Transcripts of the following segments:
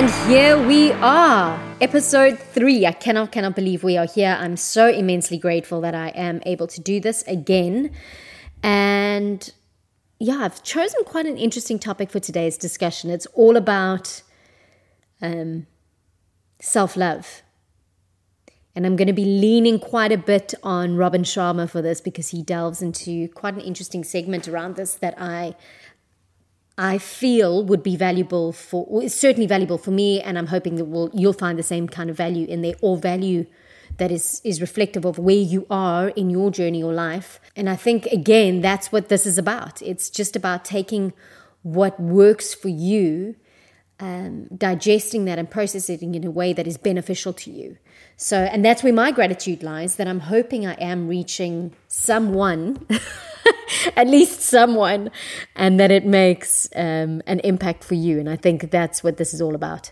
And here we are, episode three. I cannot, cannot believe we are here. I'm so immensely grateful that I am able to do this again. And yeah, I've chosen quite an interesting topic for today's discussion. It's all about um, self love. And I'm going to be leaning quite a bit on Robin Sharma for this because he delves into quite an interesting segment around this that I I feel would be valuable for, well, it's certainly valuable for me, and I'm hoping that we'll, you'll find the same kind of value in there, or value that is is reflective of where you are in your journey or life. And I think again, that's what this is about. It's just about taking what works for you, um, digesting that, and processing it in a way that is beneficial to you. So, and that's where my gratitude lies. That I'm hoping I am reaching someone. at least someone, and that it makes um, an impact for you. And I think that's what this is all about.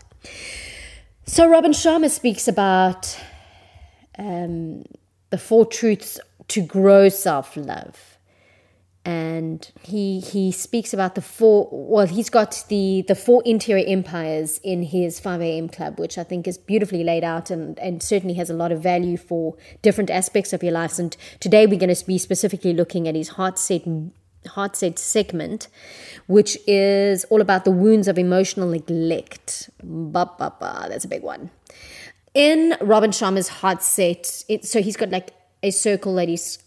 So, Robin Sharma speaks about um, the four truths to grow self love and he he speaks about the four well he's got the the four interior empires in his 5am club which i think is beautifully laid out and and certainly has a lot of value for different aspects of your lives. And today we're going to be specifically looking at his heart set heart set segment which is all about the wounds of emotional neglect. Ba, ba, ba, that's a big one. In robin sharma's heart set it, so he's got like a circle that he's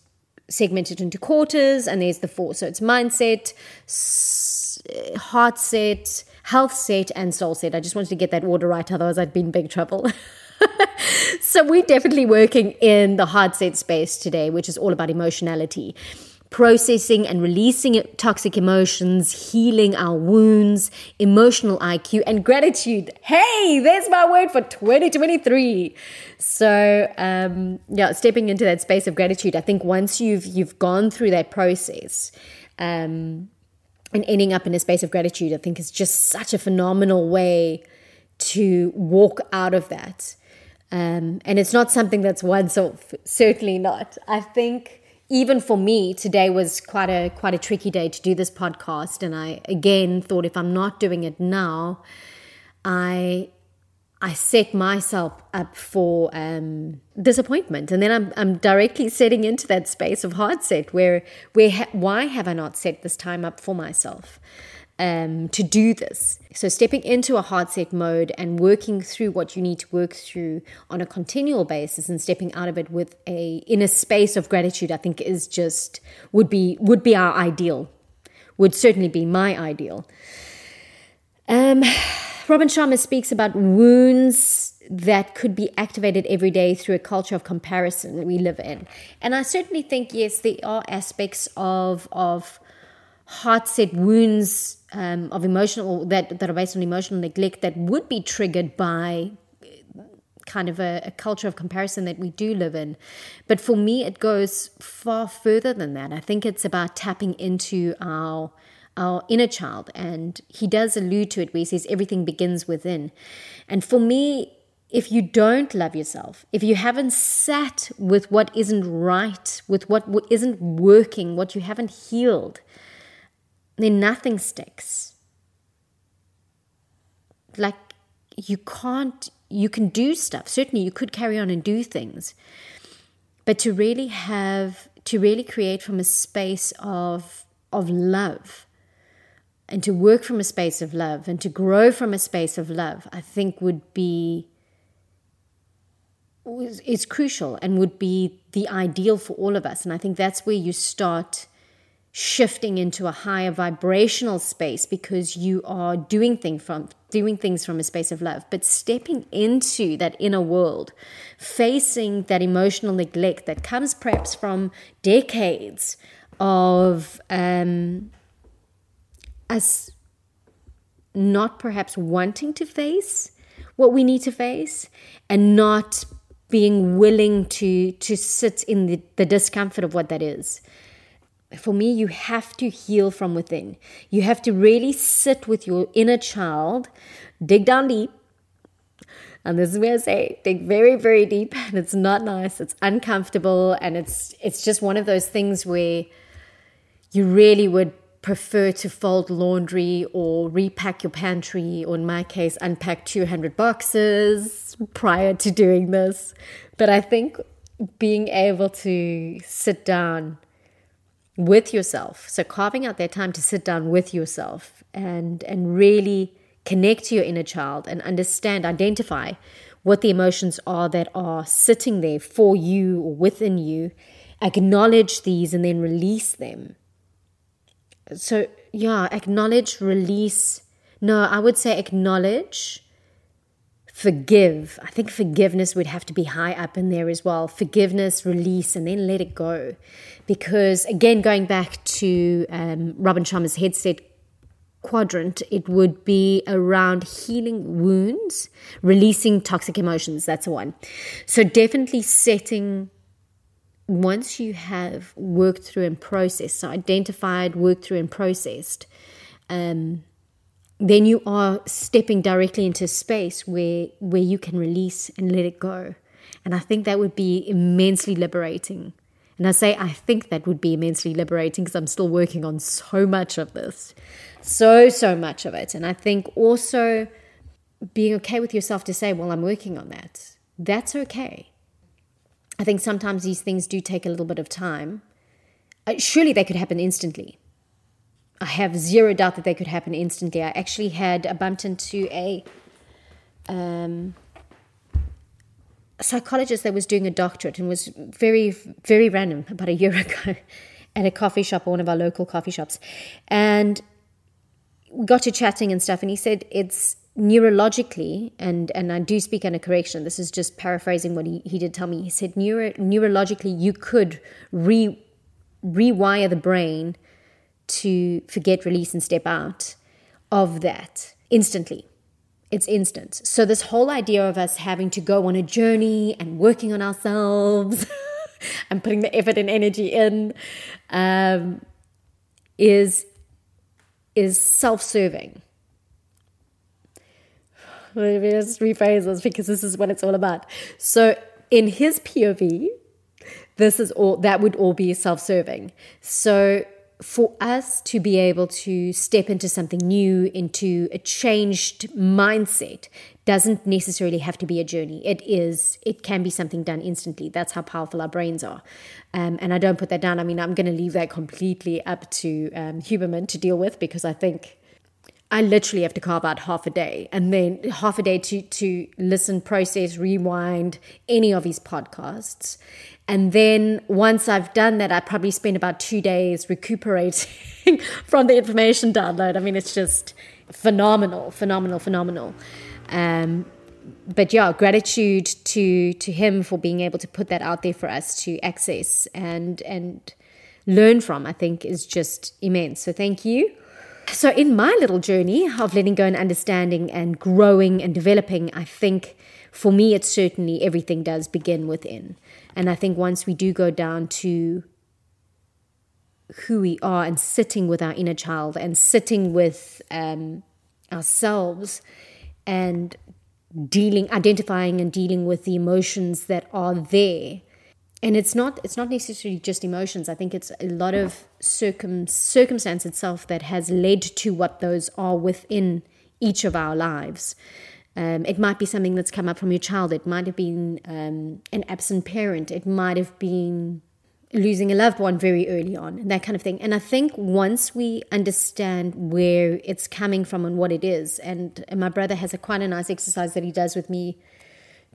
segmented into quarters, and there's the four. So it's mindset, heart set, health set, and soul set. I just wanted to get that order right, otherwise, I'd be in big trouble. so we're definitely working in the heart set space today, which is all about emotionality processing and releasing toxic emotions, healing our wounds, emotional IQ, and gratitude. Hey, there's my word for 2023. So, um, yeah, stepping into that space of gratitude. I think once you've you've gone through that process, um, and ending up in a space of gratitude, I think is just such a phenomenal way to walk out of that. Um, and it's not something that's once off, certainly not. I think even for me, today was quite a quite a tricky day to do this podcast, and I again thought if I'm not doing it now, I I set myself up for um, disappointment, and then I'm I'm directly setting into that space of heart set where where ha- why have I not set this time up for myself? Um, to do this. So, stepping into a heart set mode and working through what you need to work through on a continual basis and stepping out of it with a in a space of gratitude, I think is just would be would be our ideal, would certainly be my ideal. Um, Robin Sharma speaks about wounds that could be activated every day through a culture of comparison we live in, and I certainly think yes, there are aspects of of heart set wounds um, of emotional that that are based on emotional neglect that would be triggered by kind of a, a, culture of comparison that we do live in. But for me, it goes far further than that. I think it's about tapping into our our inner child, and he does allude to it where he says everything begins within. And for me, if you don't love yourself, if you haven't sat with what isn't right, with what isn't working, what you haven't healed, then nothing sticks. Like you can't, you can do stuff. Certainly, you could carry on and do things. But to really have, to really create from a space of, of love, and to work from a space of love and to grow from a space of love, I think would be is crucial and would be the ideal for all of us. And I think that's where you start shifting into a higher vibrational space because you are doing things from doing things from a space of love. But stepping into that inner world facing that emotional neglect that comes perhaps from decades of um, us not perhaps wanting to face what we need to face and not being willing to to sit in the, the discomfort of what that is for me, you have to heal from within. You have to really sit with your inner child, dig down deep. And this is where I say, dig very, very deep. And it's not nice. It's uncomfortable. And it's it's just one of those things where you really would prefer to fold laundry or repack your pantry, or in my case, unpack 200 boxes prior to doing this. But I think being able to sit down with yourself, so carving out that time to sit down with yourself and, and really connect to your inner child and understand, identify what the emotions are that are sitting there for you or within you, acknowledge these and then release them. So, yeah, acknowledge, release. No, I would say acknowledge, forgive. I think forgiveness would have to be high up in there as well. Forgiveness, release, and then let it go. Because, again, going back to um, Robin Sharma's heart set quadrant, it would be around healing wounds, releasing toxic emotions. That's one. So definitely setting once you have worked through and processed, so identified, worked through and processed, um, then you are stepping directly into space where where you can release and let it go. And I think that would be immensely liberating. And I say I think that would be immensely liberating because I'm still working on so much of this so, so much of it. And I think also being okay with yourself to say, well, I'm working on that. That's okay. I think sometimes these things do take a little bit of time. Uh, surely they could happen instantly. I have zero doubt that they could happen instantly. I actually had a bumped into a, um, psychologist that was doing a doctorate and was very, very random about a year ago at a coffee shop, one of our local coffee shops. And we got to chatting and stuff, and he said it's neurologically, and and I do speak under correction. This is just paraphrasing what he, he did tell me. He said neuro, neurologically you could re rewire the brain to forget, release, and step out of that instantly. It's instant. So this whole idea of us having to go on a journey and working on ourselves and putting the effort and energy in um, is is self serving. Let me just rephrase this because this is what it's all about. So, in his POV, this is all that would all be self serving. So, for us to be able to step into something new, into a changed mindset, doesn't necessarily have to be a journey. It is, it can be something done instantly. That's how powerful our brains are. Um, and I don't put that down. I mean, I'm going to leave that completely up to um, Huberman to deal with because I think I literally have to carve out half a day and then half a day to, to listen, process, rewind any of his podcasts. And then once I've done that, I probably spend about two days recuperating from the information download. I mean, it's just phenomenal, phenomenal, phenomenal. Um, but yeah, gratitude to to him for being able to put that out there for us to access and and learn from. I think is just immense. So thank you. So in my little journey of letting go and understanding and growing and developing, I think for me it's certainly everything does begin within. And I think once we do go down to who we are and sitting with our inner child and sitting with um, ourselves and dealing identifying and dealing with the emotions that are there. And it's not it's not necessarily just emotions. I think it's a lot of circum circumstance itself that has led to what those are within each of our lives um, it might be something that's come up from your child it might have been um, an absent parent it might have been losing a loved one very early on that kind of thing. And I think once we understand where it's coming from and what it is, and, and my brother has a quite a nice exercise that he does with me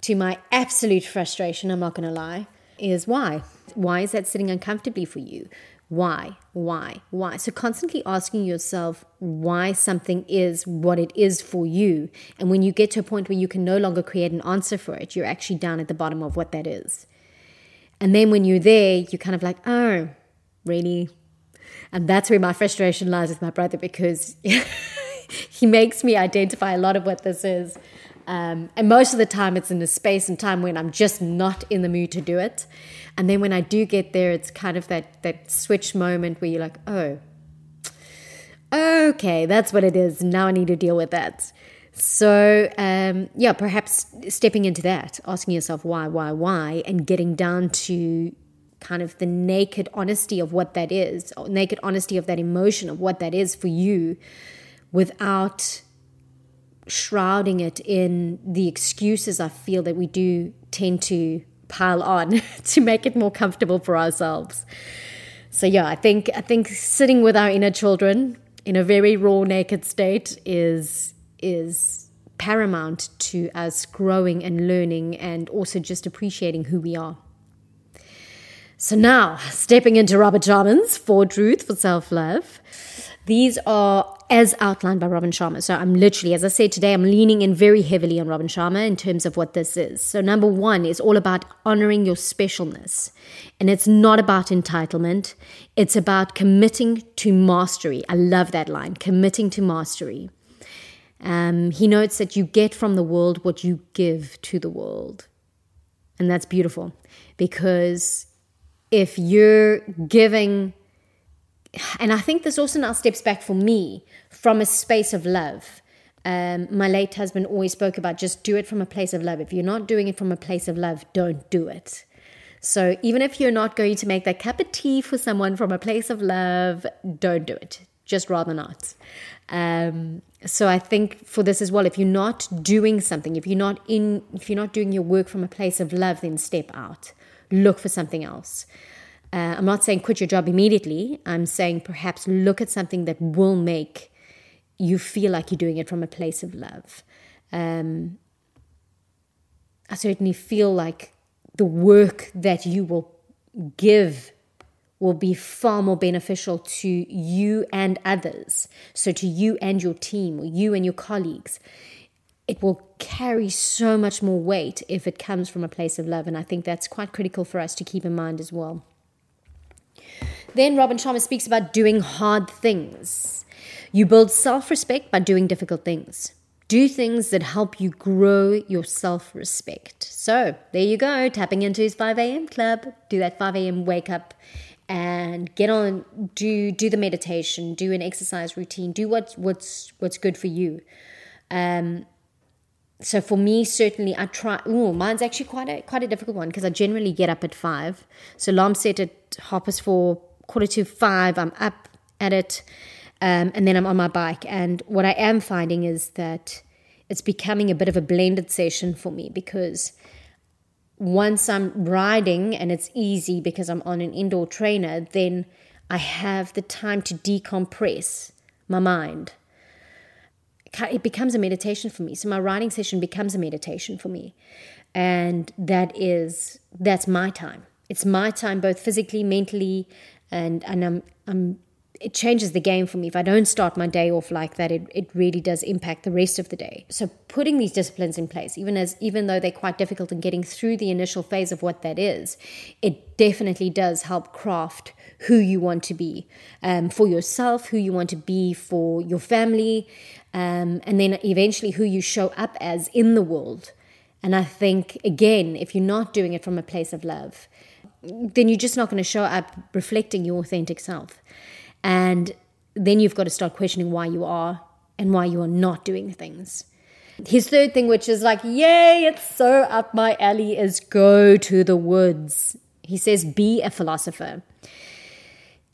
to my absolute frustration, I'm not going to lie, is why? Why is that sitting uncomfortably for you? Why? Why? Why? So constantly asking yourself why something is what it is for you. And when you get to a point where you can no longer create an answer for it, you're actually down at the bottom of what that is. And then when you're there, you're kind of like, oh, really? And that's where my frustration lies with my brother because he makes me identify a lot of what this is. Um, and most of the time, it's in a space and time when I'm just not in the mood to do it. And then when I do get there, it's kind of that that switch moment where you're like, oh, okay, that's what it is. Now I need to deal with that. So, um, yeah, perhaps stepping into that, asking yourself why, why, why, and getting down to kind of the naked honesty of what that is, naked honesty of that emotion of what that is for you without shrouding it in the excuses I feel that we do tend to pile on to make it more comfortable for ourselves. So yeah, I think I think sitting with our inner children in a very raw naked state is is paramount to us growing and learning and also just appreciating who we are. So now, stepping into Robert Sharma's Four Truths for Self Love. These are as outlined by Robin Sharma. So I'm literally, as I said today, I'm leaning in very heavily on Robin Sharma in terms of what this is. So number one is all about honoring your specialness. And it's not about entitlement. It's about committing to mastery. I love that line, committing to mastery. Um, he notes that you get from the world what you give to the world. And that's beautiful because if you're giving, and I think this also now steps back for me from a space of love. Um, my late husband always spoke about just do it from a place of love. If you're not doing it from a place of love, don't do it. So even if you're not going to make that cup of tea for someone from a place of love, don't do it. Just rather not. Um, so I think for this as well, if you're not doing something, if you're not in, if you're not doing your work from a place of love, then step out, look for something else. Uh, I'm not saying quit your job immediately. I'm saying perhaps look at something that will make you feel like you're doing it from a place of love. Um, I certainly feel like the work that you will give will be far more beneficial to you and others. So, to you and your team, or you and your colleagues. It will carry so much more weight if it comes from a place of love. And I think that's quite critical for us to keep in mind as well. Then Robin Sharma speaks about doing hard things. You build self respect by doing difficult things. Do things that help you grow your self respect. So there you go, tapping into his 5 a.m. club. Do that 5 a.m. wake up and get on do do the meditation do an exercise routine do what's what's what's good for you um so for me certainly i try oh mine's actually quite a quite a difficult one because i generally get up at five so alarm set at past four quarter to five i'm up at it um, and then I'm on my bike. And what I am finding is that it's becoming a bit of a blended session for me because once I'm riding and it's easy because I'm on an indoor trainer, then I have the time to decompress my mind. It becomes a meditation for me. So my riding session becomes a meditation for me. And that is that's my time. It's my time both physically, mentally, and and I'm I'm it changes the game for me. If I don't start my day off like that, it, it really does impact the rest of the day. So putting these disciplines in place, even as even though they're quite difficult in getting through the initial phase of what that is, it definitely does help craft who you want to be um, for yourself, who you want to be for your family, um, and then eventually who you show up as in the world. And I think again, if you're not doing it from a place of love, then you're just not going to show up reflecting your authentic self. And then you've got to start questioning why you are and why you are not doing things. His third thing, which is like, yay, it's so up my alley, is go to the woods. He says, be a philosopher.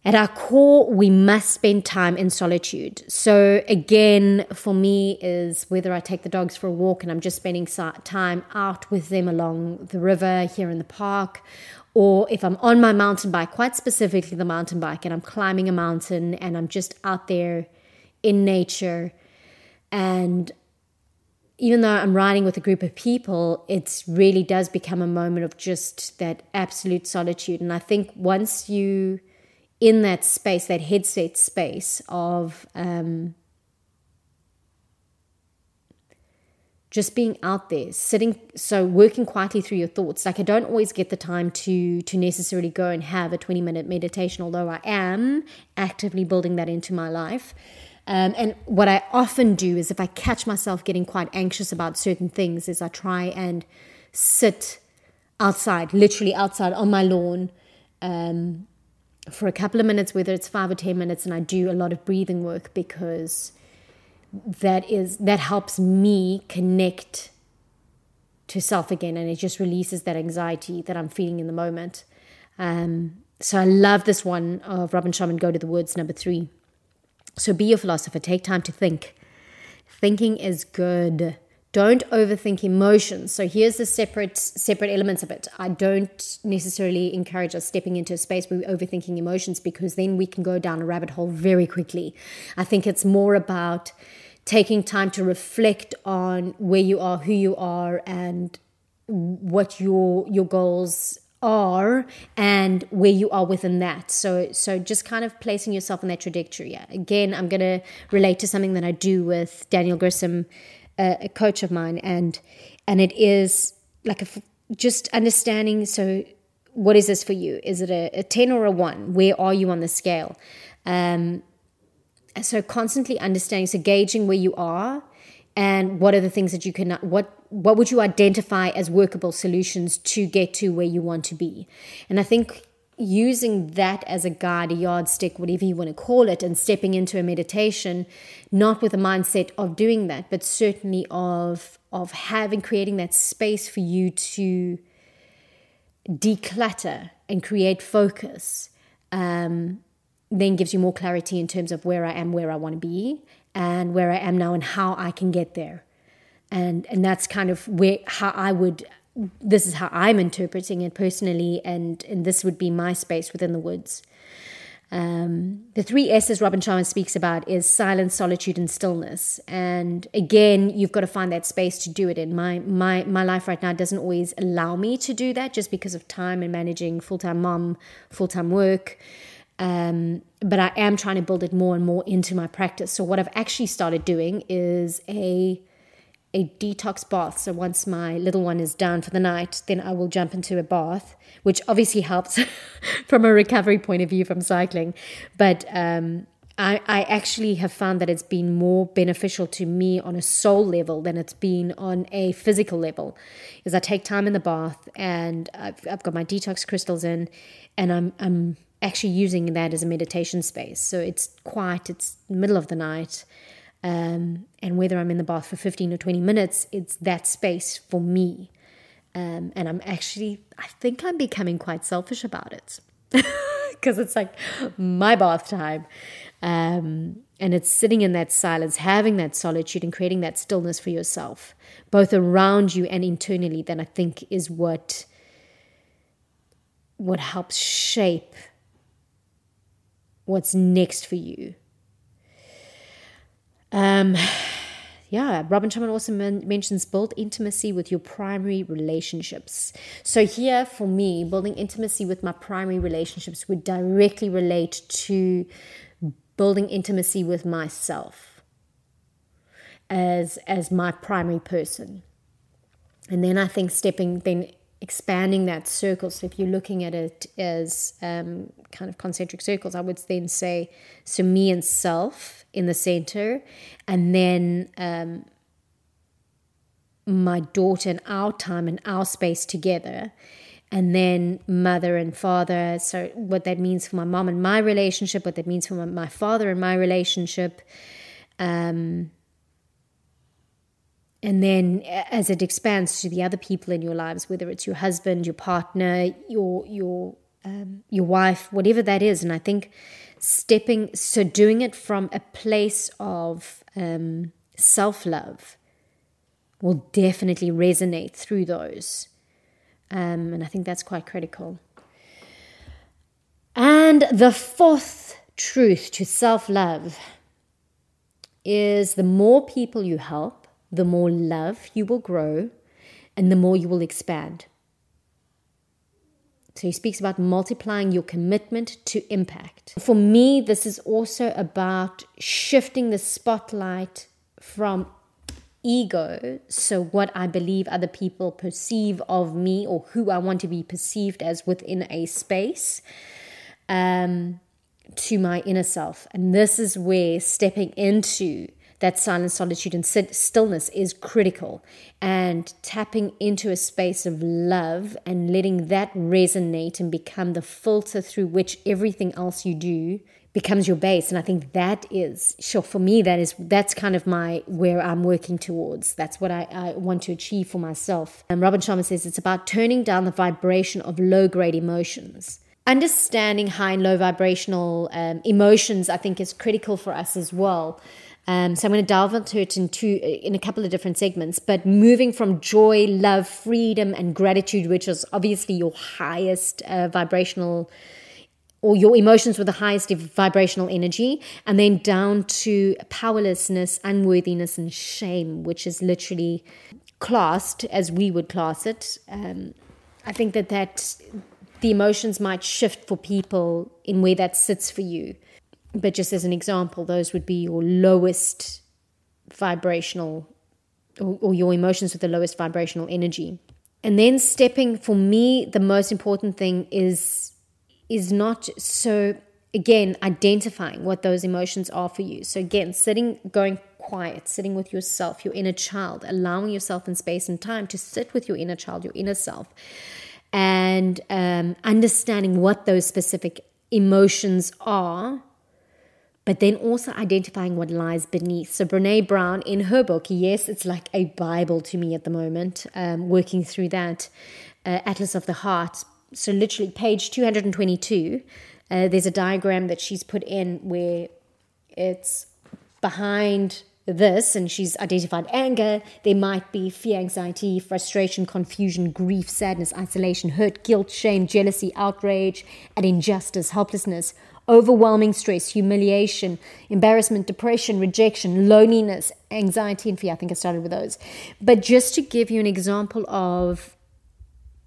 At our core, we must spend time in solitude. So, again, for me, is whether I take the dogs for a walk and I'm just spending time out with them along the river here in the park, or if I'm on my mountain bike, quite specifically the mountain bike, and I'm climbing a mountain and I'm just out there in nature. And even though I'm riding with a group of people, it really does become a moment of just that absolute solitude. And I think once you in that space, that headset space of um, just being out there sitting so working quietly through your thoughts. Like i don't always get the time to to necessarily go and have a 20 minute meditation although i am actively building that into my life. Um, and what i often do is if i catch myself getting quite anxious about certain things is i try and sit outside literally outside on my lawn um, for a couple of minutes whether it's five or ten minutes and i do a lot of breathing work because that is that helps me connect to self again and it just releases that anxiety that i'm feeling in the moment Um, so I love this one of Robin Sharma, Go to the Woods, number three. So be your philosopher, take time to think. Thinking is good. Don't overthink emotions. So here's the separate separate elements of it. I don't necessarily encourage us stepping into a space where we're overthinking emotions because then we can go down a rabbit hole very quickly. I think it's more about taking time to reflect on where you are, who you are, and what your your goals are and where you are within that. So so just kind of placing yourself in that trajectory. Again, I'm going to relate to something that I do with Daniel Grissom, uh, a coach of mine, and and it is like a, just understanding. So what is this for you? Is it a, a ten or a one? Where are you on the scale? Um, so constantly understanding, so gauging where you are and what are the things that you can what what would you identify as workable solutions to get to where you want to be and i think using that as a guide a yardstick whatever you want to call it and stepping into a meditation not with a mindset of doing that but certainly of of having creating that space for you to declutter and create focus um, then gives you more clarity in terms of where I am, where I want to be, and where I am now and how I can get there. And and that's kind of where how I would this is how I'm interpreting it personally, and and this would be my space within the woods. Um, the three S's Robin Sharma speaks about is silence, solitude, and stillness. And again, you've got to find that space to do it in. My my my life right now doesn't always allow me to do that, just because of time and managing full time mom, full time work. Um, but I am trying to build it more and more into my practice. So what I've actually started doing is a a detox bath. So once my little one is down for the night, then I will jump into a bath, which obviously helps from a recovery point of view from cycling. But um, I, I actually have found that it's been more beneficial to me on a soul level than it's been on a physical level. Is I take time in the bath and I've, I've got my detox crystals in, and I'm I'm actually using that as a meditation space. So it's quiet, it's middle of the night. Um, and whether I'm in the bath for 15 or 20 minutes, it's that space for me. Um, and I'm actually, I think I'm becoming quite selfish about it because it's like my bath time. Um, and it's sitting in that silence, having that solitude, and creating that stillness for yourself, both around you and internally, that I think is what what helps shape what's next for you. Um, yeah, Robin Sharma also men- mentions build intimacy with your primary relationships. So, here for me, building intimacy with my primary relationships would directly relate to building intimacy with myself as as my primary person. And then I think stepping then expanding that circle. So if you're looking at it as um, kind of concentric circles, I would then say, so me and self in the center, and then um, my daughter and our time and our space together. And then mother and father. So, what that means for my mom and my relationship, what that means for my, father and my relationship. Um, and then as it expands to the other people in your lives whether it's your husband your partner your your um, your wife whatever that is. And i think stepping so doing it from a place of um, self-love will definitely resonate through those. Um, and i think that's quite critical. And the fourth truth to self-love is the more people you help the more love you will grow and the more you will expand. So he speaks about multiplying your commitment to impact. For me, this is also about shifting the spotlight from ego, so what I believe other people perceive of me or who I want to be perceived as within a space, um, to my inner self. And this is where stepping into that silence, solitude, and stillness is critical. And tapping into a space of love and letting that resonate and become the filter through which everything else you do becomes your base and i think that is sure for me that is that's kind of my where i'm working towards that's what i, I want to achieve for myself and robin sharma says it's about turning down the vibration of low grade emotions understanding high and low vibrational um, emotions, I think, is critical for us as well. Um, so I'm going to delve into it in two, in a couple of different segments. But moving from joy, love, freedom, and gratitude, which is obviously your highest uh, vibrational or your emotions with the highest vibrational energy, and then down to powerlessness, unworthiness, and shame, which is literally classed as we would class it. Um, I think that that the emotions might shift for people in where that sits for you. But just as an example, those would be your lowest vibrational or, or your emotions with the lowest vibrational energy. And then stepping for me, the most important thing is is not so again identifying what those emotions are for you so again sitting going quiet sitting with yourself your inner child allowing yourself in space and time to sit with your inner child your inner self and um, understanding what those specific emotions are but then also identifying what lies beneath. So, Brené Brown, in her book, yes, it's like a Bible to me at the moment, um, working through that uh, Atlas of the Heart, so literally page 222 uh, there's a diagram that she's put in where it's behind this and she's identified anger. There might be fear anxiety frustration confusion grief sadness isolation hurt guilt shame jealousy outrage and injustice helplessness overwhelming stress humiliation embarrassment depression rejection loneliness anxiety and fear i think i started with those but just to give you an example of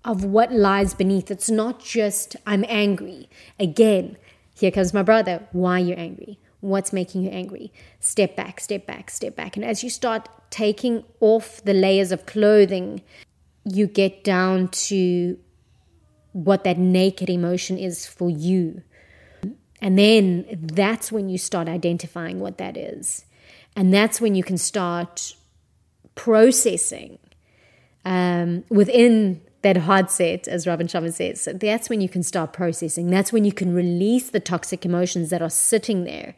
of what lies beneath. It's not just, I'm angry. Again, here comes my brother. Why are you angry? What's making you angry? Step back, step back, step back. And as you start taking off the layers of clothing, you get down to what that naked emotion is for you. And then that's when you start identifying what that is. And that's when you can start processing um, within that heart set, as Robin Sharma says. So that's when you can start processing. That's when you can release the toxic emotions that are sitting there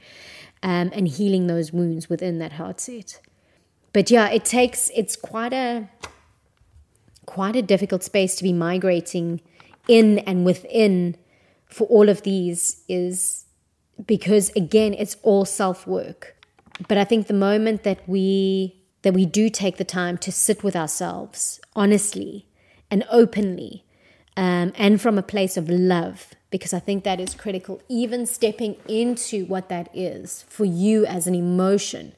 um, and healing those wounds within that heart set. But yeah, it takes, it's quite a, quite a difficult space to be migrating in and within for all of these is because again, it's all self work. But I think the moment that we that we do take the time to sit with ourselves honestly and openly um, and from a place of love because I think that is critical. Even stepping into what that is for you as an emotion,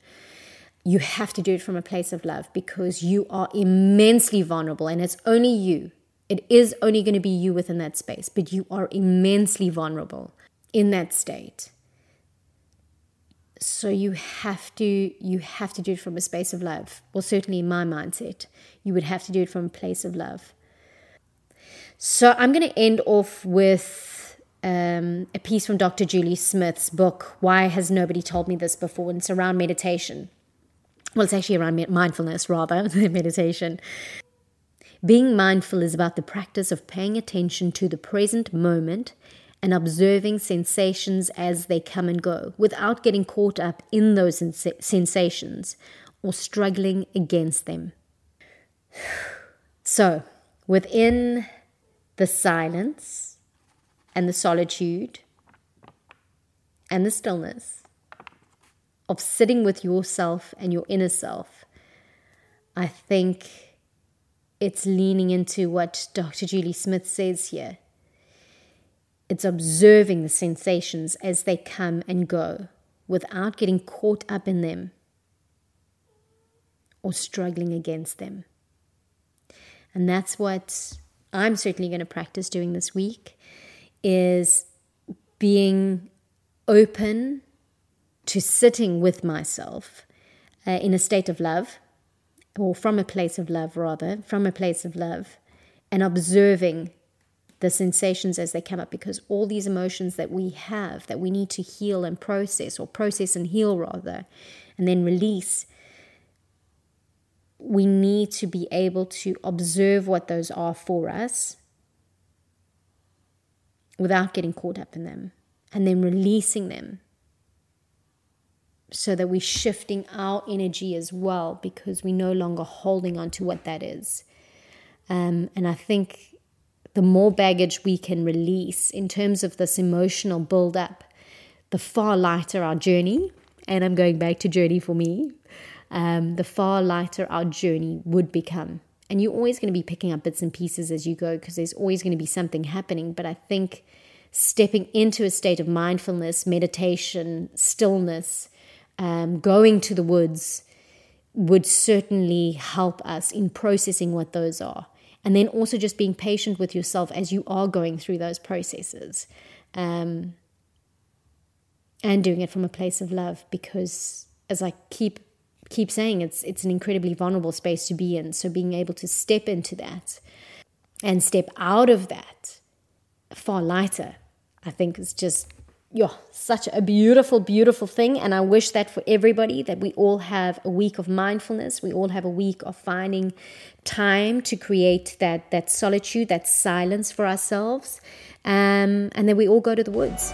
you have to do it from a place of love because you are immensely vulnerable and it's only you. It is only going to be you within that space, but you are immensely vulnerable in that state. So you have to you have to do it from a space of love. Well, certainly in my mindset, you would have to do it from a place of love. So I'm going to end off with um, a piece from Dr. Julie Smith's book, Why Has Nobody Told Me This Before? And it's around meditation. Well, it's actually around mindfulness rather than meditation. Being mindful is about the practice of paying attention to the present moment and observing sensations as they come and go without getting caught up in those sens- sensations or struggling against them. So, within the silence and the solitude and the stillness of sitting with yourself and your inner self, I think it's leaning into what Dr. Julie Smith says here. It's observing the sensations as they come and go without getting caught up in them or struggling against them. And that's what I'm certainly going to practice doing this week is being open to sitting with myself uh, in a state of love, or from a place of love, rather, from a place of love, and observing the sensations as they come up because all these emotions that we have that we need to heal and process, or process and heal rather, and then release we need to be able to observe what those are for us without getting caught up in them and then releasing them so that we're shifting our energy as well because we're no longer holding on to what that is. Um, and I think the more baggage we can release in terms of this emotional build-up, the far lighter our journey. And I'm going back to journey for me. Um, the far lighter our journey would become. And you're always going to be picking up bits and pieces as you go because there's always going to be something happening. But I think stepping into a state of mindfulness, meditation, stillness, um, going to the woods would certainly help us in processing what those are. And then also just being patient with yourself as you are going through those processes. Um, and doing it from a place of love because as I keep keep saying it's it's an incredibly vulnerable space to be in. So being able to step into that and step out of that far lighter, I think is just yeah, such a beautiful, beautiful thing. And I wish that for everybody that we all have a week of mindfulness. We all have a week of finding time to create that that solitude, that silence for ourselves. Um, and then we all go to the woods.